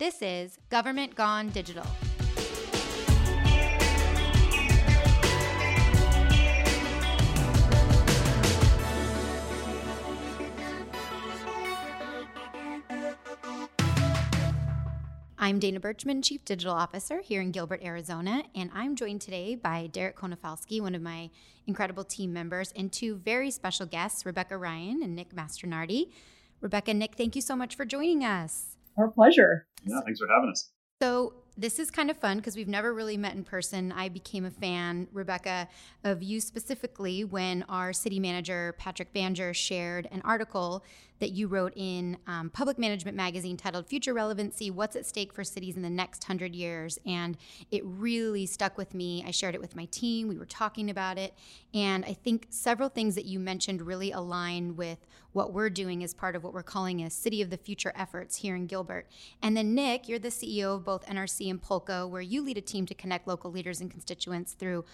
This is Government Gone Digital. I'm Dana Berchman, Chief Digital Officer here in Gilbert, Arizona, and I'm joined today by Derek Konofalski, one of my incredible team members, and two very special guests, Rebecca Ryan and Nick Mastronardi. Rebecca, Nick, thank you so much for joining us. Our pleasure. Yeah, thanks for having us. So, this is kind of fun because we've never really met in person. I became a fan, Rebecca, of you specifically when our city manager, Patrick Banger, shared an article that you wrote in um, Public Management Magazine titled Future Relevancy What's at Stake for Cities in the Next Hundred Years. And it really stuck with me. I shared it with my team. We were talking about it. And I think several things that you mentioned really align with what we're doing as part of what we're calling a City of the Future efforts here in Gilbert. And then, Nick, you're the CEO of both NRC and Polco, where you lead a team to connect local leaders and constituents through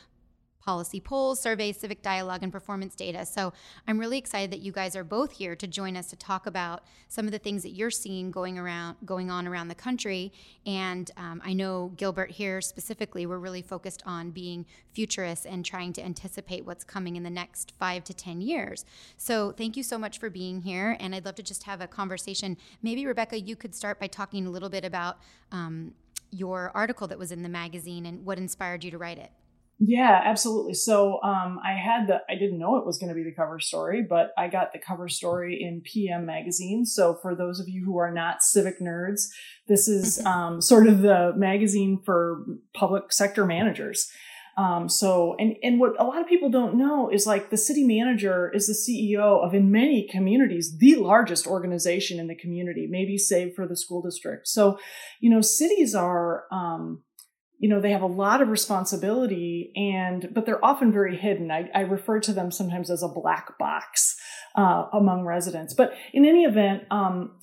policy polls, surveys, civic dialogue, and performance data. So I'm really excited that you guys are both here to join us to talk about some of the things that you're seeing going around, going on around the country. And um, I know Gilbert here specifically, we're really focused on being futurists and trying to anticipate what's coming in the next five to ten years. So thank you so much for being here, and I'd love to just have a conversation. Maybe Rebecca, you could start by talking a little bit about. Um, your article that was in the magazine and what inspired you to write it. Yeah, absolutely. So um, I had the, I didn't know it was going to be the cover story, but I got the cover story in PM Magazine. So for those of you who are not civic nerds, this is um, sort of the magazine for public sector managers. Um, so, and, and what a lot of people don't know is like the city manager is the CEO of, in many communities, the largest organization in the community, maybe save for the school district. So, you know, cities are, um, you know they have a lot of responsibility and but they're often very hidden i, I refer to them sometimes as a black box uh, among residents but in any event um,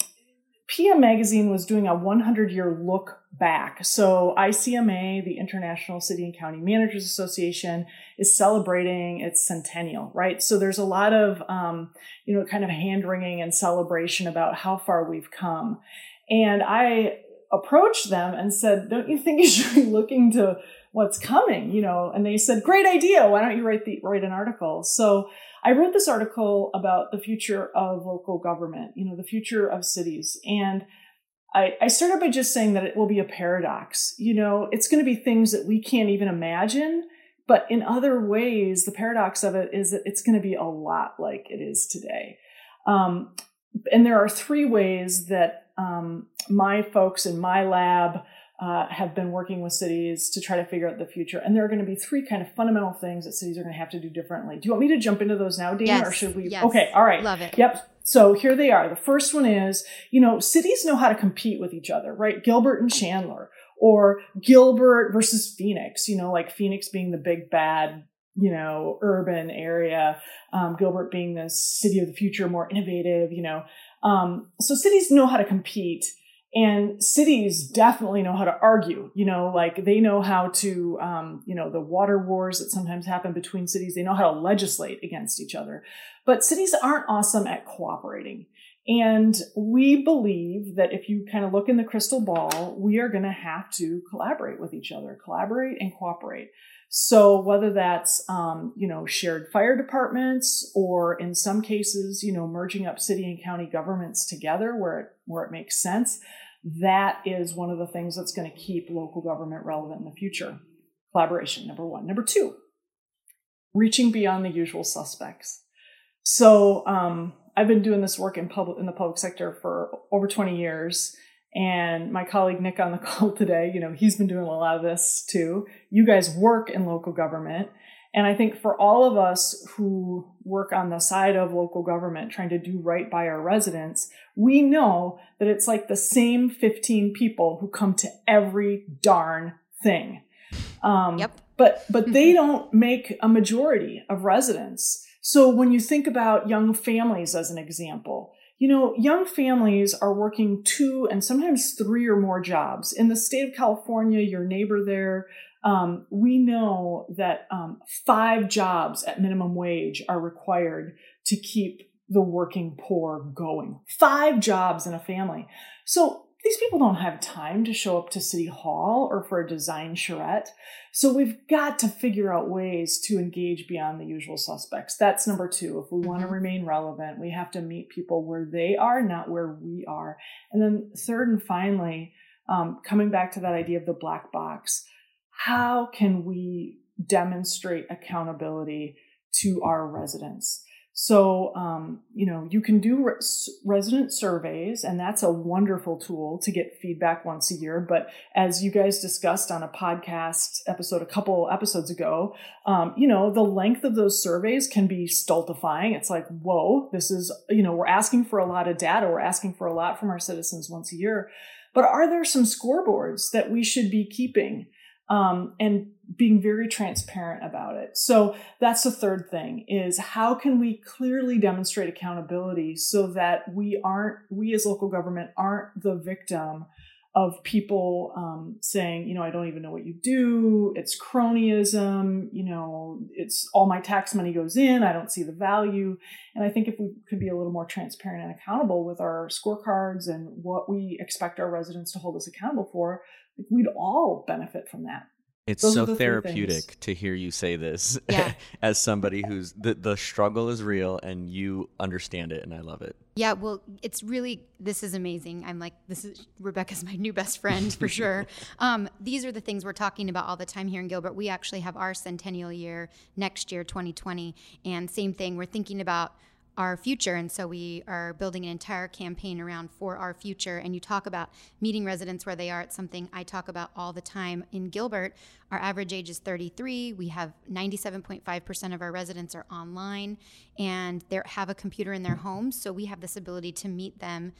pm magazine was doing a 100 year look back so icma the international city and county managers association is celebrating its centennial right so there's a lot of um, you know kind of hand wringing and celebration about how far we've come and i approached them and said, "Don't you think you should be looking to what's coming?" You know, and they said, "Great idea. Why don't you write the write an article?" So I wrote this article about the future of local government. You know, the future of cities, and I, I started by just saying that it will be a paradox. You know, it's going to be things that we can't even imagine. But in other ways, the paradox of it is that it's going to be a lot like it is today. Um, and there are three ways that um, my folks in my lab uh, have been working with cities to try to figure out the future. And there are going to be three kind of fundamental things that cities are going to have to do differently. Do you want me to jump into those now, Dana, yes, or should we? Yes. Okay, all right. Love it. Yep. So here they are. The first one is, you know, cities know how to compete with each other, right? Gilbert and Chandler, or Gilbert versus Phoenix, you know, like Phoenix being the big bad you know, urban area, um, Gilbert being the city of the future, more innovative, you know. Um, so cities know how to compete and cities definitely know how to argue, you know, like they know how to, um, you know, the water wars that sometimes happen between cities, they know how to legislate against each other. But cities aren't awesome at cooperating. And we believe that if you kind of look in the crystal ball, we are going to have to collaborate with each other, collaborate and cooperate. So whether that's um, you know shared fire departments or in some cases you know merging up city and county governments together where it where it makes sense, that is one of the things that's going to keep local government relevant in the future. Collaboration, number one. Number two, reaching beyond the usual suspects. So um, I've been doing this work in public in the public sector for over 20 years and my colleague Nick on the call today, you know, he's been doing a lot of this too. You guys work in local government. And I think for all of us who work on the side of local government, trying to do right by our residents, we know that it's like the same 15 people who come to every darn thing. Um, yep. But, but they don't make a majority of residents. So when you think about young families as an example, you know, young families are working two and sometimes three or more jobs. In the state of California, your neighbor there, um, we know that um, five jobs at minimum wage are required to keep the working poor going. Five jobs in a family. So these people don't have time to show up to City Hall or for a design charrette. So we've got to figure out ways to engage beyond the usual suspects. That's number two. If we mm-hmm. want to remain relevant, we have to meet people where they are, not where we are. And then third and finally, um, coming back to that idea of the black box, how can we demonstrate accountability to our residents? So, um, you know, you can do res- resident surveys, and that's a wonderful tool to get feedback once a year. But as you guys discussed on a podcast episode a couple episodes ago, um, you know, the length of those surveys can be stultifying. It's like, whoa, this is, you know, we're asking for a lot of data, we're asking for a lot from our citizens once a year. But are there some scoreboards that we should be keeping? Um, and being very transparent about it. So that's the third thing is how can we clearly demonstrate accountability so that we aren't, we as local government aren't the victim of people um, saying, you know, I don't even know what you do. It's cronyism. You know, it's all my tax money goes in. I don't see the value. And I think if we could be a little more transparent and accountable with our scorecards and what we expect our residents to hold us accountable for, we'd all benefit from that. It's Those so therapeutic to hear you say this yeah. as somebody who's the, the struggle is real and you understand it and I love it. Yeah, well, it's really this is amazing. I'm like this is Rebecca's my new best friend for sure. Um, these are the things we're talking about all the time here in Gilbert. We actually have our centennial year next year, 2020, and same thing. We're thinking about our future. And so we are building an entire campaign around for our future. And you talk about meeting residents where they are. It's something I talk about all the time. In Gilbert, our average age is 33. We have 97.5% of our residents are online and they have a computer in their homes. So we have this ability to meet them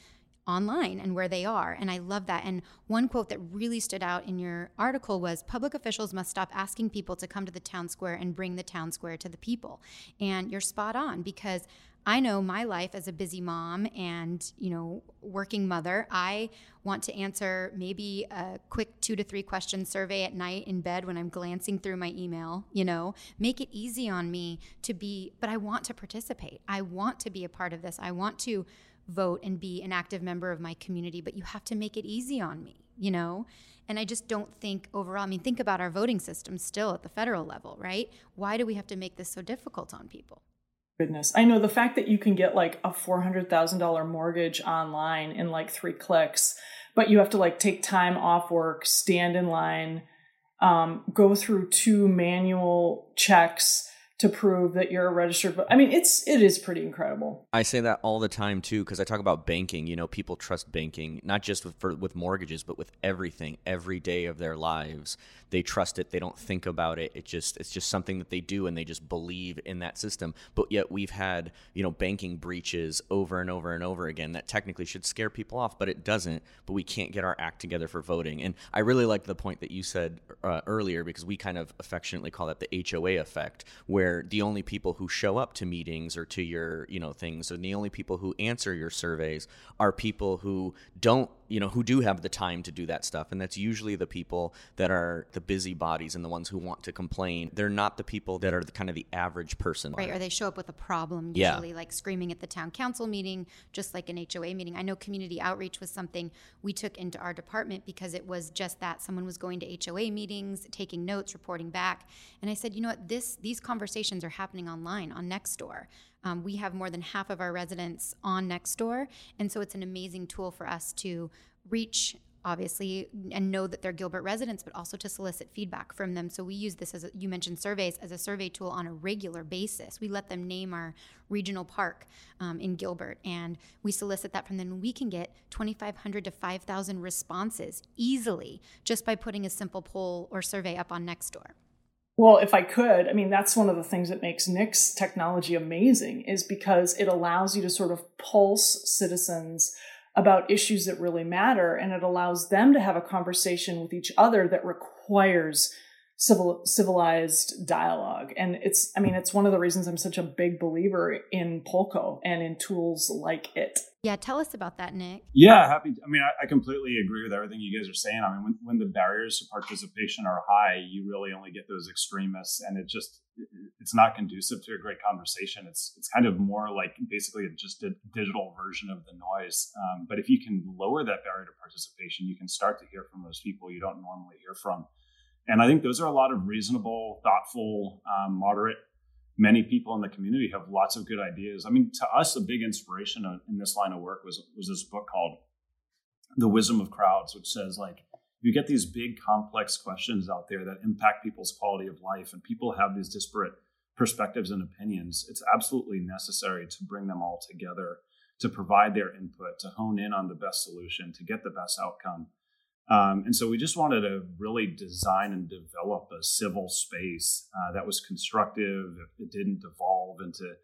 online and where they are. And I love that. And one quote that really stood out in your article was public officials must stop asking people to come to the town square and bring the town square to the people. And you're spot on because I know my life as a busy mom and, you know, working mother. I want to answer maybe a quick 2 to 3 question survey at night in bed when I'm glancing through my email, you know. Make it easy on me to be but I want to participate. I want to be a part of this. I want to vote and be an active member of my community, but you have to make it easy on me, you know? And I just don't think overall, I mean, think about our voting system still at the federal level, right? Why do we have to make this so difficult on people? Goodness. I know the fact that you can get like a $400,000 mortgage online in like three clicks, but you have to like take time off work, stand in line, um, go through two manual checks to prove that you're a registered voter. i mean it's it is pretty incredible. I say that all the time too because i talk about banking you know people trust banking not just with for, with mortgages but with everything every day of their lives. They trust it they don't think about it it just it's just something that they do and they just believe in that system. But yet we've had you know banking breaches over and over and over again that technically should scare people off but it doesn't but we can't get our act together for voting. And i really like the point that you said uh, earlier because we kind of affectionately call that the hoa effect where where the only people who show up to meetings or to your you know things. And the only people who answer your surveys are people who don't you know who do have the time to do that stuff and that's usually the people that are the busybodies and the ones who want to complain. They're not the people that are the kind of the average person right or they show up with a problem usually yeah. like screaming at the town council meeting just like an hoa meeting. I know community outreach was something we took into our department because it was just that someone was going to hoa meetings taking notes reporting back. And i said you know what? This these conversations are happening online on nextdoor um, we have more than half of our residents on Nextdoor, and so it's an amazing tool for us to reach obviously and know that they're Gilbert residents, but also to solicit feedback from them. So we use this as a, you mentioned surveys as a survey tool on a regular basis. We let them name our regional park um, in Gilbert, and we solicit that from them. We can get 2,500 to 5,000 responses easily just by putting a simple poll or survey up on Nextdoor. Well, if I could, I mean, that's one of the things that makes Nick's technology amazing is because it allows you to sort of pulse citizens about issues that really matter and it allows them to have a conversation with each other that requires civil civilized dialogue. And it's i mean it's one of the reasons i'm such a big believer in Polco and in tools like it. Yeah tell us about that nick. Yeah happy i mean i, I completely agree with everything you guys are saying. I mean when, when the barriers to participation are high you really only get those extremists and it just it's not conducive to a great conversation. It's it's kind of more like basically just a digital version of the noise. Um, but if you can lower that barrier to participation you can start to hear from those people you don't normally hear from and I think those are a lot of reasonable, thoughtful, um, moderate. Many people in the community have lots of good ideas. I mean, to us, a big inspiration in this line of work was was this book called "The Wisdom of Crowds," which says like you get these big, complex questions out there that impact people's quality of life, and people have these disparate perspectives and opinions. It's absolutely necessary to bring them all together to provide their input, to hone in on the best solution, to get the best outcome. Um, and so we just wanted to really design and develop a civil space uh, that was constructive. It didn't devolve into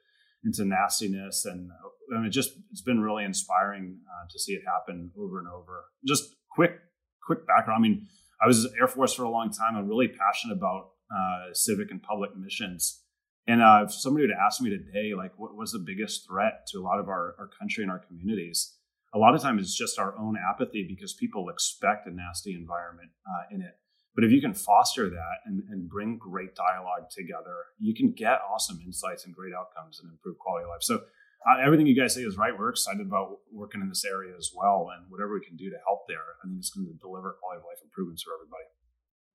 into nastiness, and uh, I mean, it just it's been really inspiring uh, to see it happen over and over. Just quick quick background. I mean, I was Air Force for a long time. I'm really passionate about uh, civic and public missions. And uh, if somebody would ask me today, like, what was the biggest threat to a lot of our, our country and our communities? A lot of times it's just our own apathy because people expect a nasty environment uh, in it. But if you can foster that and, and bring great dialogue together, you can get awesome insights and great outcomes and improve quality of life. So uh, everything you guys say is right. We're excited about working in this area as well, and whatever we can do to help there, I think it's going to deliver quality of life improvements for everybody.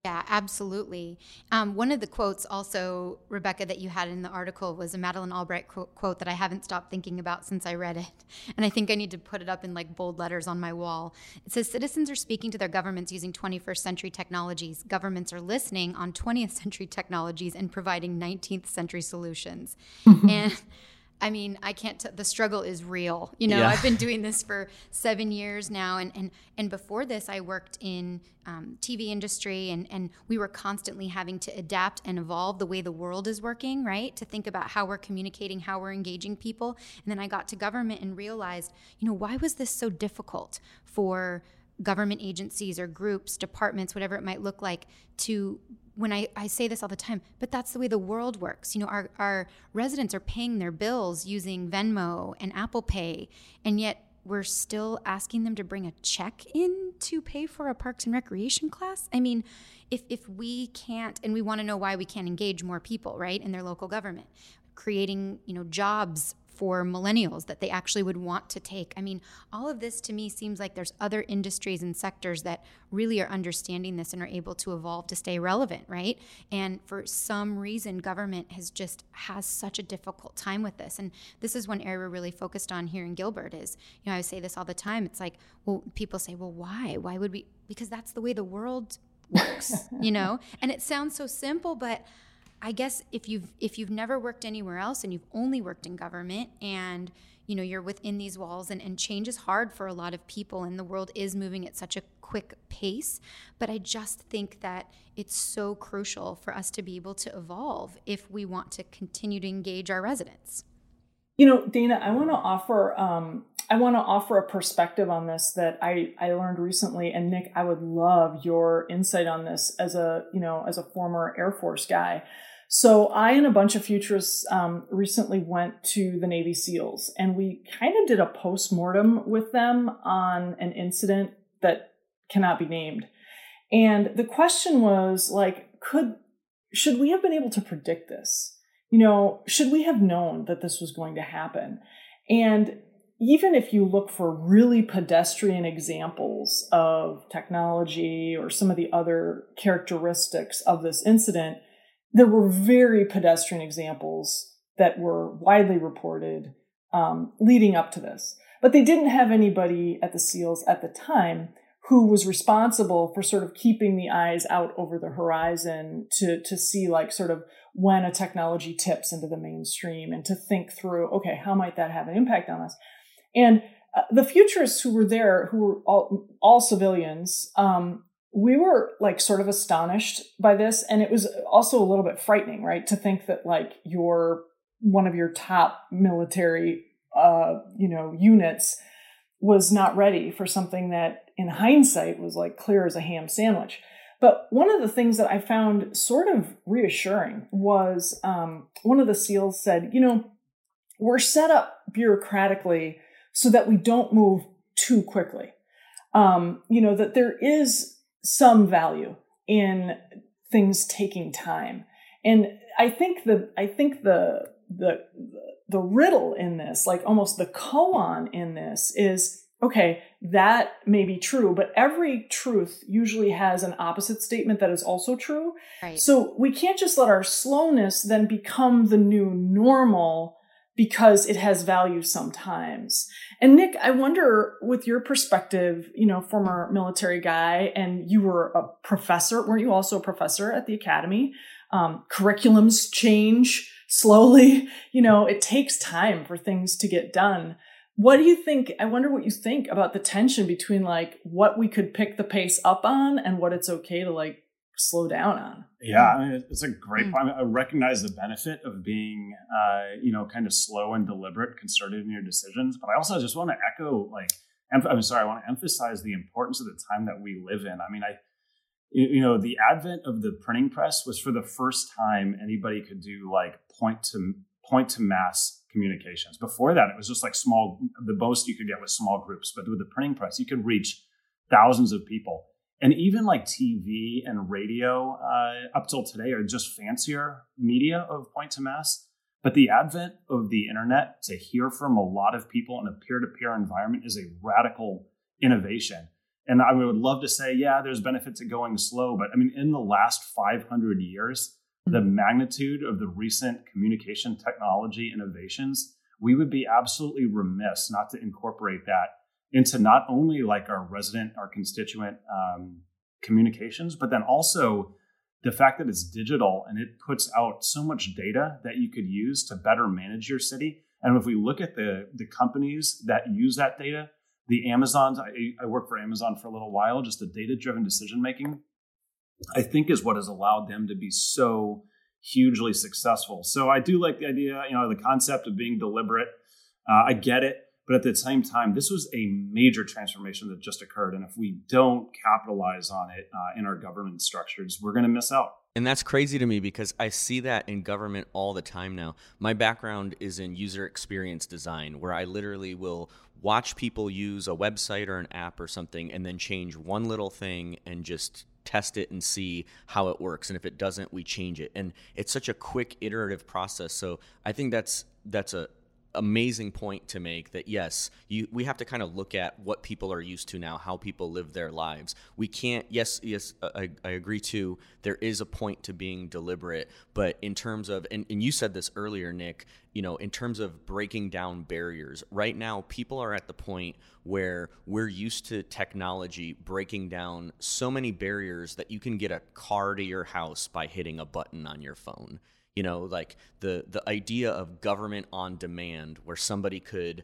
Yeah, absolutely. Um, one of the quotes, also, Rebecca, that you had in the article was a Madeleine Albright quote that I haven't stopped thinking about since I read it. And I think I need to put it up in like bold letters on my wall. It says Citizens are speaking to their governments using 21st century technologies. Governments are listening on 20th century technologies and providing 19th century solutions. and I mean, I can't. T- the struggle is real. You know, yeah. I've been doing this for seven years now, and and and before this, I worked in um, TV industry, and and we were constantly having to adapt and evolve the way the world is working, right? To think about how we're communicating, how we're engaging people, and then I got to government and realized, you know, why was this so difficult for government agencies or groups, departments, whatever it might look like, to when I, I say this all the time, but that's the way the world works. You know, our, our residents are paying their bills using Venmo and Apple Pay, and yet we're still asking them to bring a check in to pay for a parks and recreation class. I mean, if, if we can't, and we want to know why we can't engage more people, right, in their local government, creating, you know, jobs for millennials that they actually would want to take. I mean, all of this to me seems like there's other industries and sectors that really are understanding this and are able to evolve to stay relevant, right? And for some reason, government has just has such a difficult time with this. And this is one area we're really focused on here in Gilbert is, you know, I say this all the time. It's like, well, people say, well, why? Why would we? Because that's the way the world works, you know? And it sounds so simple, but I guess if you've if you've never worked anywhere else and you've only worked in government and you know you're within these walls and, and change is hard for a lot of people and the world is moving at such a quick pace but i just think that it's so crucial for us to be able to evolve if we want to continue to engage our residents. You know dana i want to offer um, i want to offer a perspective on this that i i learned recently and nick i would love your insight on this as a you know as a former air force guy so I and a bunch of futurists um, recently went to the Navy SEALs, and we kind of did a post mortem with them on an incident that cannot be named. And the question was like, could should we have been able to predict this? You know, should we have known that this was going to happen? And even if you look for really pedestrian examples of technology or some of the other characteristics of this incident, there were very pedestrian examples that were widely reported um, leading up to this. But they didn't have anybody at the SEALs at the time who was responsible for sort of keeping the eyes out over the horizon to, to see like sort of when a technology tips into the mainstream and to think through, okay, how might that have an impact on us? And uh, the futurists who were there, who were all, all civilians, um, we were like sort of astonished by this and it was also a little bit frightening right to think that like your one of your top military uh you know units was not ready for something that in hindsight was like clear as a ham sandwich But one of the things that I found sort of reassuring was um, one of the SEALs said, you know, we're set up bureaucratically so that we don't move too quickly. Um, you know, that there is some value in things taking time. And I think the I think the the the riddle in this, like almost the koan in this, is okay, that may be true, but every truth usually has an opposite statement that is also true. Right. So we can't just let our slowness then become the new normal because it has value sometimes. And Nick, I wonder with your perspective, you know, former military guy, and you were a professor, weren't you also a professor at the academy? Um, curriculums change slowly. You know, it takes time for things to get done. What do you think? I wonder what you think about the tension between like what we could pick the pace up on and what it's okay to like slow down on. Yeah, I mean, it's a great hmm. point. I recognize the benefit of being, uh, you know, kind of slow and deliberate, concerted in your decisions. But I also just want to echo, like, I'm sorry, I want to emphasize the importance of the time that we live in. I mean, I, you know, the advent of the printing press was for the first time anybody could do like point to point to mass communications. Before that, it was just like small. The most you could get was small groups. But with the printing press, you could reach thousands of people and even like TV and radio uh, up till today are just fancier media of point to mass. But the advent of the internet to hear from a lot of people in a peer to peer environment is a radical innovation. And I would love to say, yeah, there's benefit to going slow. But I mean, in the last 500 years, the mm-hmm. magnitude of the recent communication technology innovations, we would be absolutely remiss not to incorporate that into not only like our resident, our constituent um, communications, but then also the fact that it's digital and it puts out so much data that you could use to better manage your city. And if we look at the the companies that use that data, the Amazons, I, I worked for Amazon for a little while, just the data driven decision making, I think is what has allowed them to be so hugely successful. So I do like the idea, you know, the concept of being deliberate. Uh, I get it. But at the same time, this was a major transformation that just occurred. And if we don't capitalize on it uh, in our government structures, we're going to miss out. And that's crazy to me because I see that in government all the time now. My background is in user experience design, where I literally will watch people use a website or an app or something and then change one little thing and just test it and see how it works and if it doesn't we change it and it's such a quick iterative process so i think that's that's a amazing point to make that yes you we have to kind of look at what people are used to now how people live their lives. We can't yes yes I, I agree too there is a point to being deliberate but in terms of and, and you said this earlier nick you know in terms of breaking down barriers right now people are at the point where we're used to technology breaking down so many barriers that you can get a car to your house by hitting a button on your phone you know like the the idea of government on demand where somebody could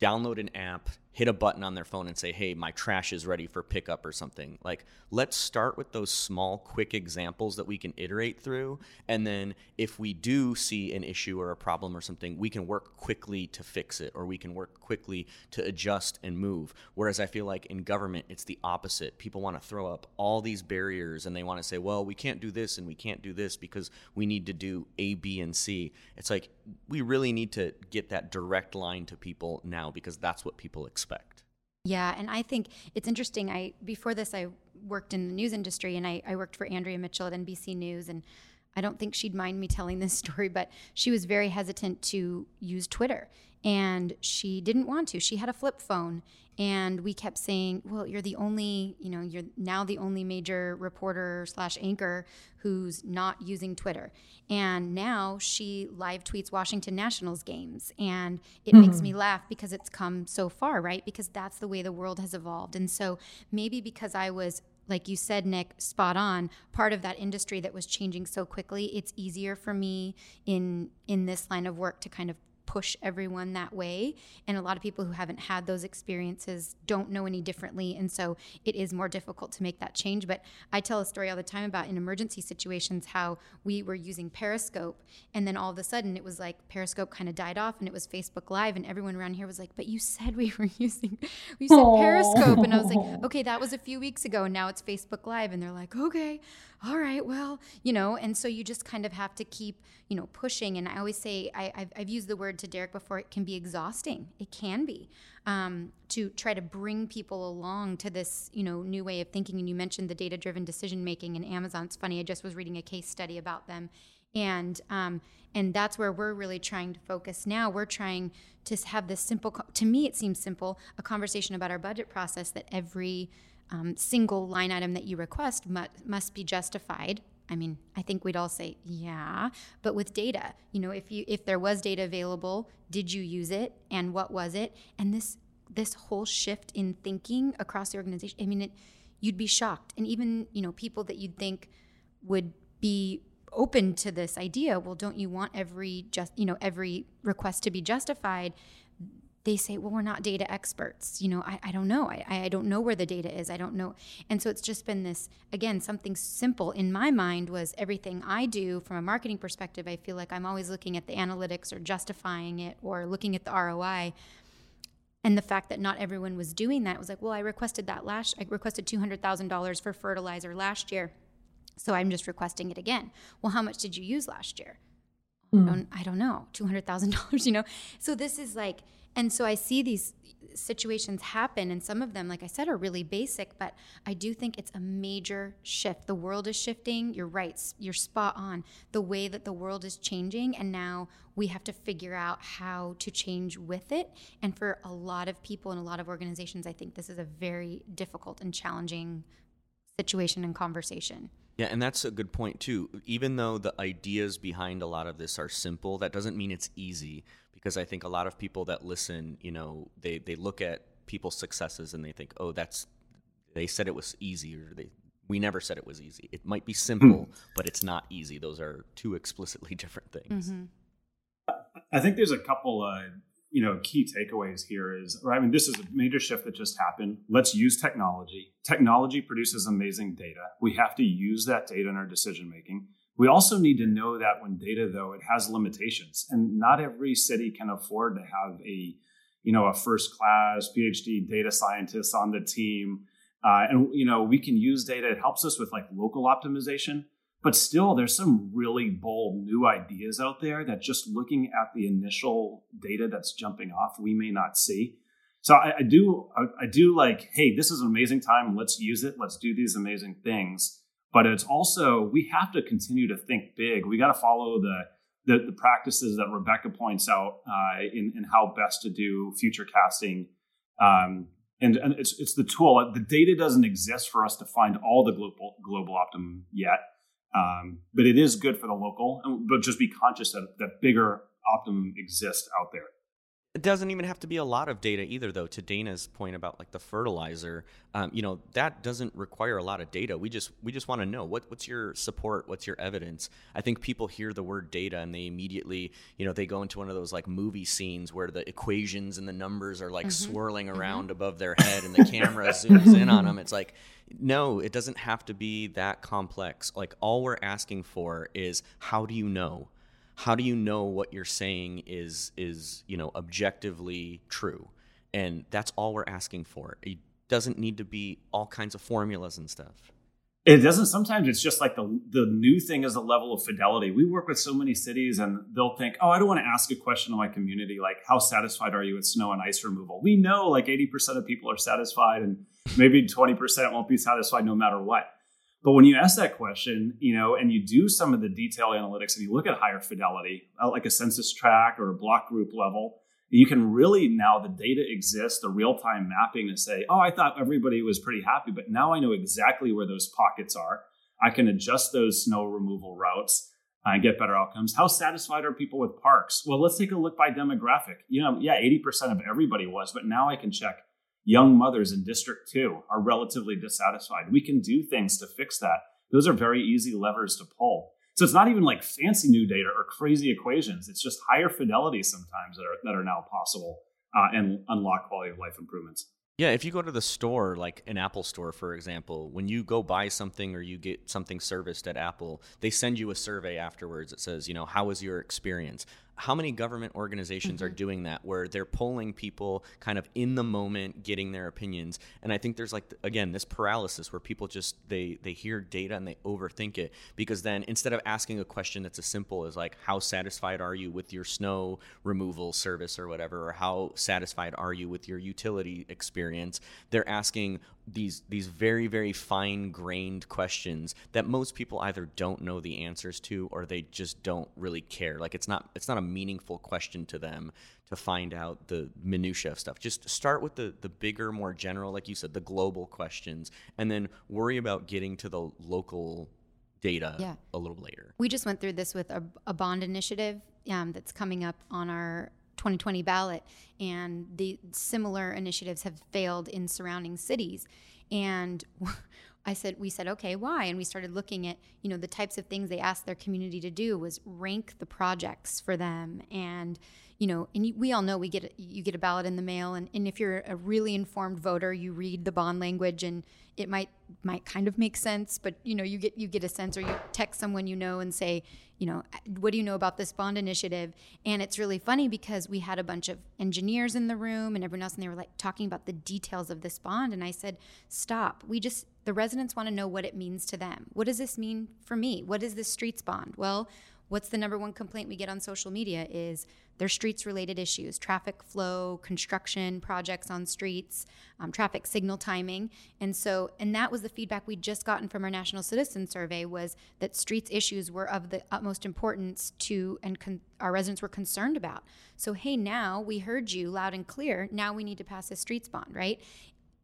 download an app hit a button on their phone and say, hey, my trash is ready for pickup or something. Like, let's start with those small, quick examples that we can iterate through. And then if we do see an issue or a problem or something, we can work quickly to fix it or we can work quickly to adjust and move. Whereas I feel like in government, it's the opposite. People want to throw up all these barriers and they want to say, well, we can't do this and we can't do this because we need to do A, B, and C. It's like we really need to get that direct line to people now because that's what people expect expect. Yeah, and I think it's interesting. I before this, I worked in the news industry, and I, I worked for Andrea Mitchell at NBC News, and I don't think she'd mind me telling this story, but she was very hesitant to use Twitter and she didn't want to. She had a flip phone and we kept saying, "Well, you're the only, you know, you're now the only major reporter slash anchor who's not using Twitter." And now she live tweets Washington Nationals games, and it mm-hmm. makes me laugh because it's come so far, right? Because that's the way the world has evolved, and so maybe because I was like you said nick spot on. Part of that industry that was changing so quickly it's easier for me in in this line of work to kind of push everyone that way. And a lot of people who haven't had those experiences don't know any differently. And so it is more difficult to make that change. But I tell a story all the time about in emergency situations how we were using Periscope. And then all of a sudden it was like Periscope kind of died off and it was Facebook Live. And everyone around here was like, but you said we were using, we said Aww. Periscope. And I was like, okay, that was a few weeks ago. And now it's Facebook Live. And they're like, okay, all right, well, you know, and so you just kind of have to keep, you know, pushing. And I always say, I, have I've used the word to Derek before, it can be exhausting. It can be um, to try to bring people along to this, you know, new way of thinking. And you mentioned the data driven decision making in Amazon. It's funny, I just was reading a case study about them. And um, and that's where we're really trying to focus now. We're trying to have this simple, to me, it seems simple, a conversation about our budget process that every um, single line item that you request must, must be justified I mean, I think we'd all say, yeah, but with data, you know, if you if there was data available, did you use it and what was it? And this this whole shift in thinking across the organization, I mean, it you'd be shocked. And even, you know, people that you'd think would be open to this idea, well, don't you want every just, you know, every request to be justified? They say, well, we're not data experts. You know, I, I don't know. I, I don't know where the data is. I don't know. And so it's just been this, again, something simple in my mind was everything I do from a marketing perspective. I feel like I'm always looking at the analytics or justifying it or looking at the ROI. And the fact that not everyone was doing that was like, well, I requested that last, I requested $200,000 for fertilizer last year. So I'm just requesting it again. Well, how much did you use last year? Mm. I, don't, I don't know, $200,000, you know? So this is like, and so I see these situations happen, and some of them, like I said, are really basic, but I do think it's a major shift. The world is shifting. You're right. You're spot on. The way that the world is changing, and now we have to figure out how to change with it. And for a lot of people and a lot of organizations, I think this is a very difficult and challenging situation and conversation. Yeah, and that's a good point too. Even though the ideas behind a lot of this are simple, that doesn't mean it's easy because I think a lot of people that listen, you know, they they look at people's successes and they think, "Oh, that's they said it was easy or they we never said it was easy." It might be simple, mm. but it's not easy. Those are two explicitly different things. Mm-hmm. I think there's a couple uh, you know key takeaways here is I mean this is a major shift that just happened. Let's use technology. Technology produces amazing data. We have to use that data in our decision making. We also need to know that when data though it has limitations and not every city can afford to have a you know a first class PhD data scientist on the team. Uh, and you know we can use data. It helps us with like local optimization but still there's some really bold new ideas out there that just looking at the initial data that's jumping off we may not see so i, I do I, I, do like hey this is an amazing time let's use it let's do these amazing things but it's also we have to continue to think big. We got to follow the, the, the practices that rebecca points out uh, in, in how best to do future casting. Um, and, and it's, it's the tool. The data doesn't exist for us to find all the global global optimum yet. Um, but it is good for the local, but just be conscious that, that bigger optimum exists out there. It doesn't even have to be a lot of data either, though. To Dana's point about like the fertilizer, um, you know, that doesn't require a lot of data. We just we just want to know what what's your support, what's your evidence. I think people hear the word data and they immediately, you know, they go into one of those like movie scenes where the equations and the numbers are like mm-hmm. swirling mm-hmm. around mm-hmm. above their head and the camera zooms in on them. It's like no, it doesn't have to be that complex. Like all we're asking for is how do you know? How do you know what you're saying is is, you know, objectively true? And that's all we're asking for. It doesn't need to be all kinds of formulas and stuff. It doesn't. Sometimes it's just like the the new thing is the level of fidelity. We work with so many cities, and they'll think, "Oh, I don't want to ask a question of my community like, how satisfied are you with snow and ice removal?" We know like eighty percent of people are satisfied, and maybe twenty percent won't be satisfied no matter what. But when you ask that question, you know, and you do some of the detail analytics, and you look at higher fidelity, uh, like a census tract or a block group level, you can really now the data exists, the real time mapping to say, oh, I thought everybody was pretty happy, but now I know exactly where those pockets are. I can adjust those snow removal routes and get better outcomes. How satisfied are people with parks? Well, let's take a look by demographic. You know, yeah, 80% of everybody was, but now I can check young mothers in District 2 are relatively dissatisfied. We can do things to fix that. Those are very easy levers to pull. So it's not even like fancy new data or crazy equations. It's just higher fidelity sometimes that are that are now possible uh, and unlock quality of life improvements. Yeah, if you go to the store, like an Apple store, for example, when you go buy something or you get something serviced at Apple, they send you a survey afterwards that says, you know, how was your experience? How many government organizations mm-hmm. are doing that where they're polling people kind of in the moment getting their opinions and i think there's like again this paralysis where people just they they hear data and they overthink it because then instead of asking a question that's as simple as like how satisfied are you with your snow removal service or whatever or how satisfied are you with your utility experience they're asking these these very very fine grained questions that most people either don't know the answers to or they just don't really care. Like it's not it's not a meaningful question to them to find out the minutia of stuff. Just start with the the bigger more general like you said the global questions and then worry about getting to the local data yeah. a little later. We just went through this with a, a bond initiative um, that's coming up on our 2020 ballot, and the similar initiatives have failed in surrounding cities. And I said, we said, okay, why? And we started looking at, you know, the types of things they asked their community to do was rank the projects for them and you know, and we all know we get a, you get a ballot in the mail, and, and if you're a really informed voter, you read the bond language, and it might might kind of make sense, but you know, you get you get a sense, or you text someone you know and say, you know, what do you know about this bond initiative? And it's really funny because we had a bunch of engineers in the room and everyone else, and they were like talking about the details of this bond, and I said, stop. We just the residents want to know what it means to them. What does this mean for me? What is this streets bond? Well, what's the number one complaint we get on social media is their streets related issues traffic flow construction projects on streets um, traffic signal timing. And so and that was the feedback we'd just gotten from our national citizen survey was that streets issues were of the utmost importance to and con- our residents were concerned about. So hey now we heard you loud and clear. Now we need to pass a streets bond right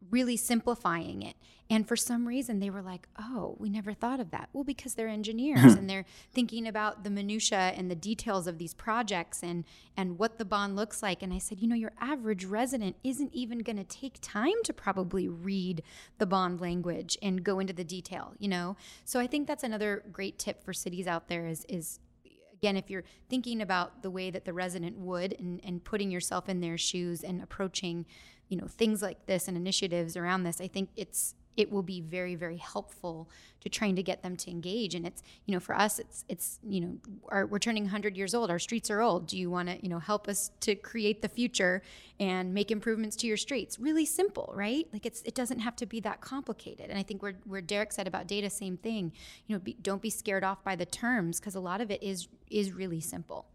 really simplifying it. And for some reason, they were like, oh, we never thought of that. Well, because they're engineers and they're thinking about the minutia and the details of these projects and, and what the bond looks like. And I said, you know, your average resident isn't even going to take time to probably read the bond language and go into the detail, you know? So I think that's another great tip for cities out there is, is again, if you're thinking about the way that the resident would and, and putting yourself in their shoes and approaching you know things like this and initiatives around this i think it's it will be very very helpful to trying to get them to engage. And it's you know for us it's it's you know our, we're turning 100 years old. Our streets are old. Do you want to you know help us to create the future and make improvements to your streets? Really simple right? Like it's it doesn't have to be that complicated. And i think where, where derek said about data same thing. You know be, don't be scared off by the terms because a lot of it is is really simple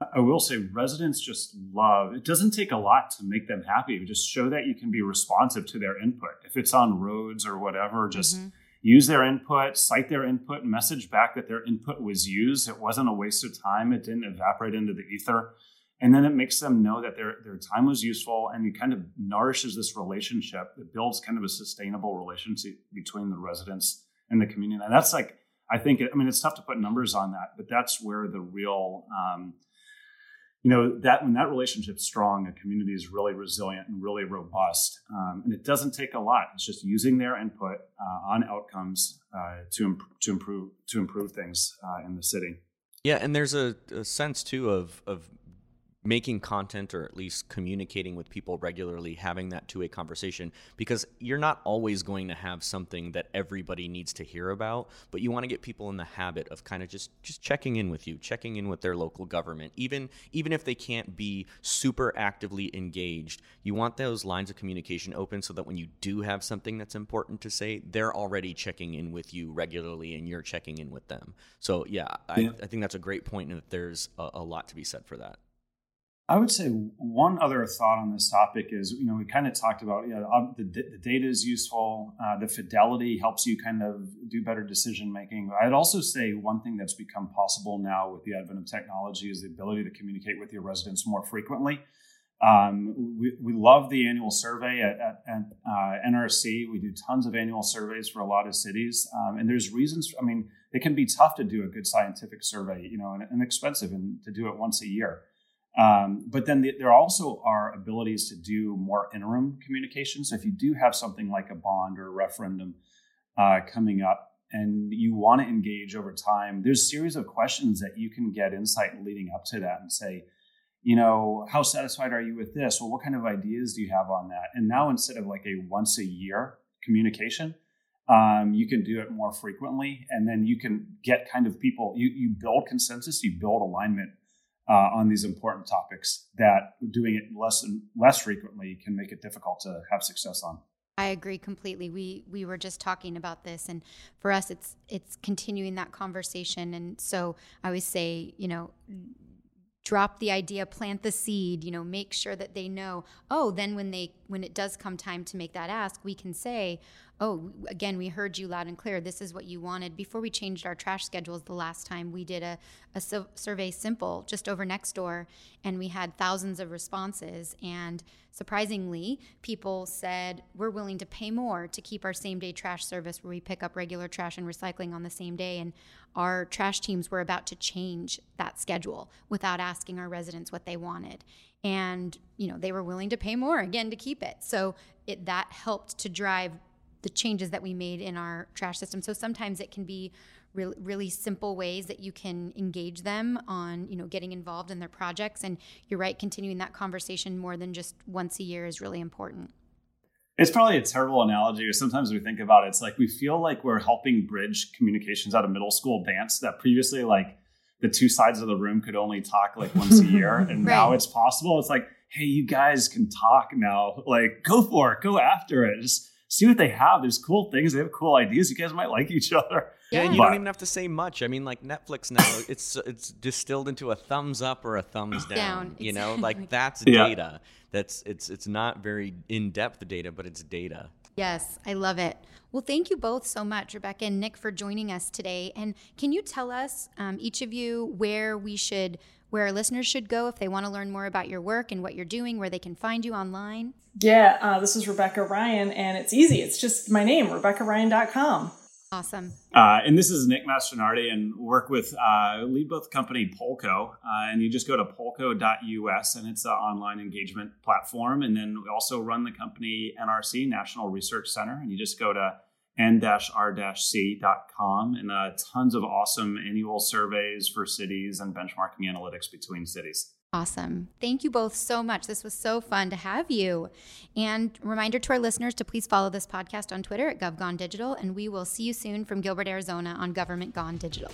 I will say residents just love it doesn't take a lot to make them happy. Just show that you can be responsive to their input. If it's on roads or whatever, just mm-hmm. use their input, cite their input, message back that their input was used. It wasn't a waste of time. It didn't evaporate into the ether. And then it makes them know that their, their time was useful and it kind of nourishes this relationship. It builds kind of a sustainable relationship between the residents and the community. And that's like, I think, I mean, it's tough to put numbers on that, but that's where the real, um, you know that when that relationship's strong a community is really resilient and really robust um, and it doesn't take a lot. It's just using their input uh, on outcomes uh, to, imp- to improve to improve things uh, in the city. Yeah and there's a, a sense too of of making content or at least communicating with people regularly, having that two way conversation, because you're not always going to have something that everybody needs to hear about, but you want to get people in the habit of kind of just just checking in with you, checking in with their local government, even even if they can't be super actively engaged. You want those lines of communication open so that when you do have something that's important to say, they're already checking in with you regularly and you're checking in with them. So yeah, I. I think that's a great point and that there's a, a lot to be said for that. I would say one other thought on this topic is, you know, we kind of talked about, you know, the, the data is useful, uh, the fidelity helps you kind of do better decision making. I'd also say one thing that's become possible now with the advent of technology is the ability to communicate with your residents more frequently. Um, we, we love the annual survey at, at, at uh, NRC. We do tons of annual surveys for a lot of cities, um, and there's reasons. I mean, it can be tough to do a good scientific survey, you know, and, and expensive, and to do it once a year. Um, but then the, there also are abilities to do more interim communications. So if you do have something like a bond or a referendum uh, coming up, and you want to engage over time, there's a series of questions that you can get insight leading up to that and say, you know, how satisfied are you with this? Well, what kind of ideas do you have on that? And now instead of like a once a year communication, um, you can do it more frequently, and then you can get kind of people. You you build consensus, you build alignment uh, on these important topics. That doing it less and less frequently can make it difficult to have success on. I agree completely. We we were just talking about this, and for us, it's it's continuing that conversation. And so I always say, you know, drop the idea, plant the seed. You know, make sure that they know. Oh, then when they when it does come time to make that ask, we can say, oh, again, we heard you loud and clear. This is what you wanted. Before we changed our trash schedules the last time, we did a, a survey simple just over Nextdoor, and we had thousands of responses. And surprisingly, people said, we're willing to pay more to keep our same day trash service where we pick up regular trash and recycling on the same day. And our trash teams were about to change that schedule without asking our residents what they wanted and you know they were willing to pay more again to keep it so it that helped to drive the changes that we made in our trash system. So sometimes it can be really, really simple ways that you can engage them on, you know, getting involved in their projects. And you're right, continuing that conversation more than just once a year is really important. It's probably a terrible analogy, sometimes we think about it. It's like we feel like we're helping bridge communications out of middle school dance that previously, like, the two sides of the room could only talk like once a year, and right. now it's possible. It's like, hey, you guys can talk now. Like, go for it, go after it. Just see what they have. There's cool things. They have cool ideas. You guys might like each other. Yeah, and you but, don't even have to say much. I mean, like Netflix now, it's it's distilled into a thumbs up or a thumbs down. down you know, like that's yeah. data. That's it's it's not very in depth data, but it's data. Yes, I love it. Well, thank you both so much, Rebecca and Nick, for joining us today. And can you tell us, um, each of you, where we should where our listeners should go if they want to learn more about your work and what you're doing, where they can find you online? Yeah, uh, this is Rebecca Ryan, and it's easy. It's just my name, RebeccaRyan.com. Awesome. Uh, and this is Nick Mastronardi, and work with uh, lead both company Polco. uh, and you just go to polco.us, and it's an online engagement platform. And then we also run the company NRC National Research Center, and you just go to n-r-c.com and uh, tons of awesome annual surveys for cities and benchmarking analytics between cities. Awesome. Thank you both so much. This was so fun to have you. And reminder to our listeners to please follow this podcast on Twitter at GovGoneDigital, and we will see you soon from Gilbert, Arizona on Government Gone Digital.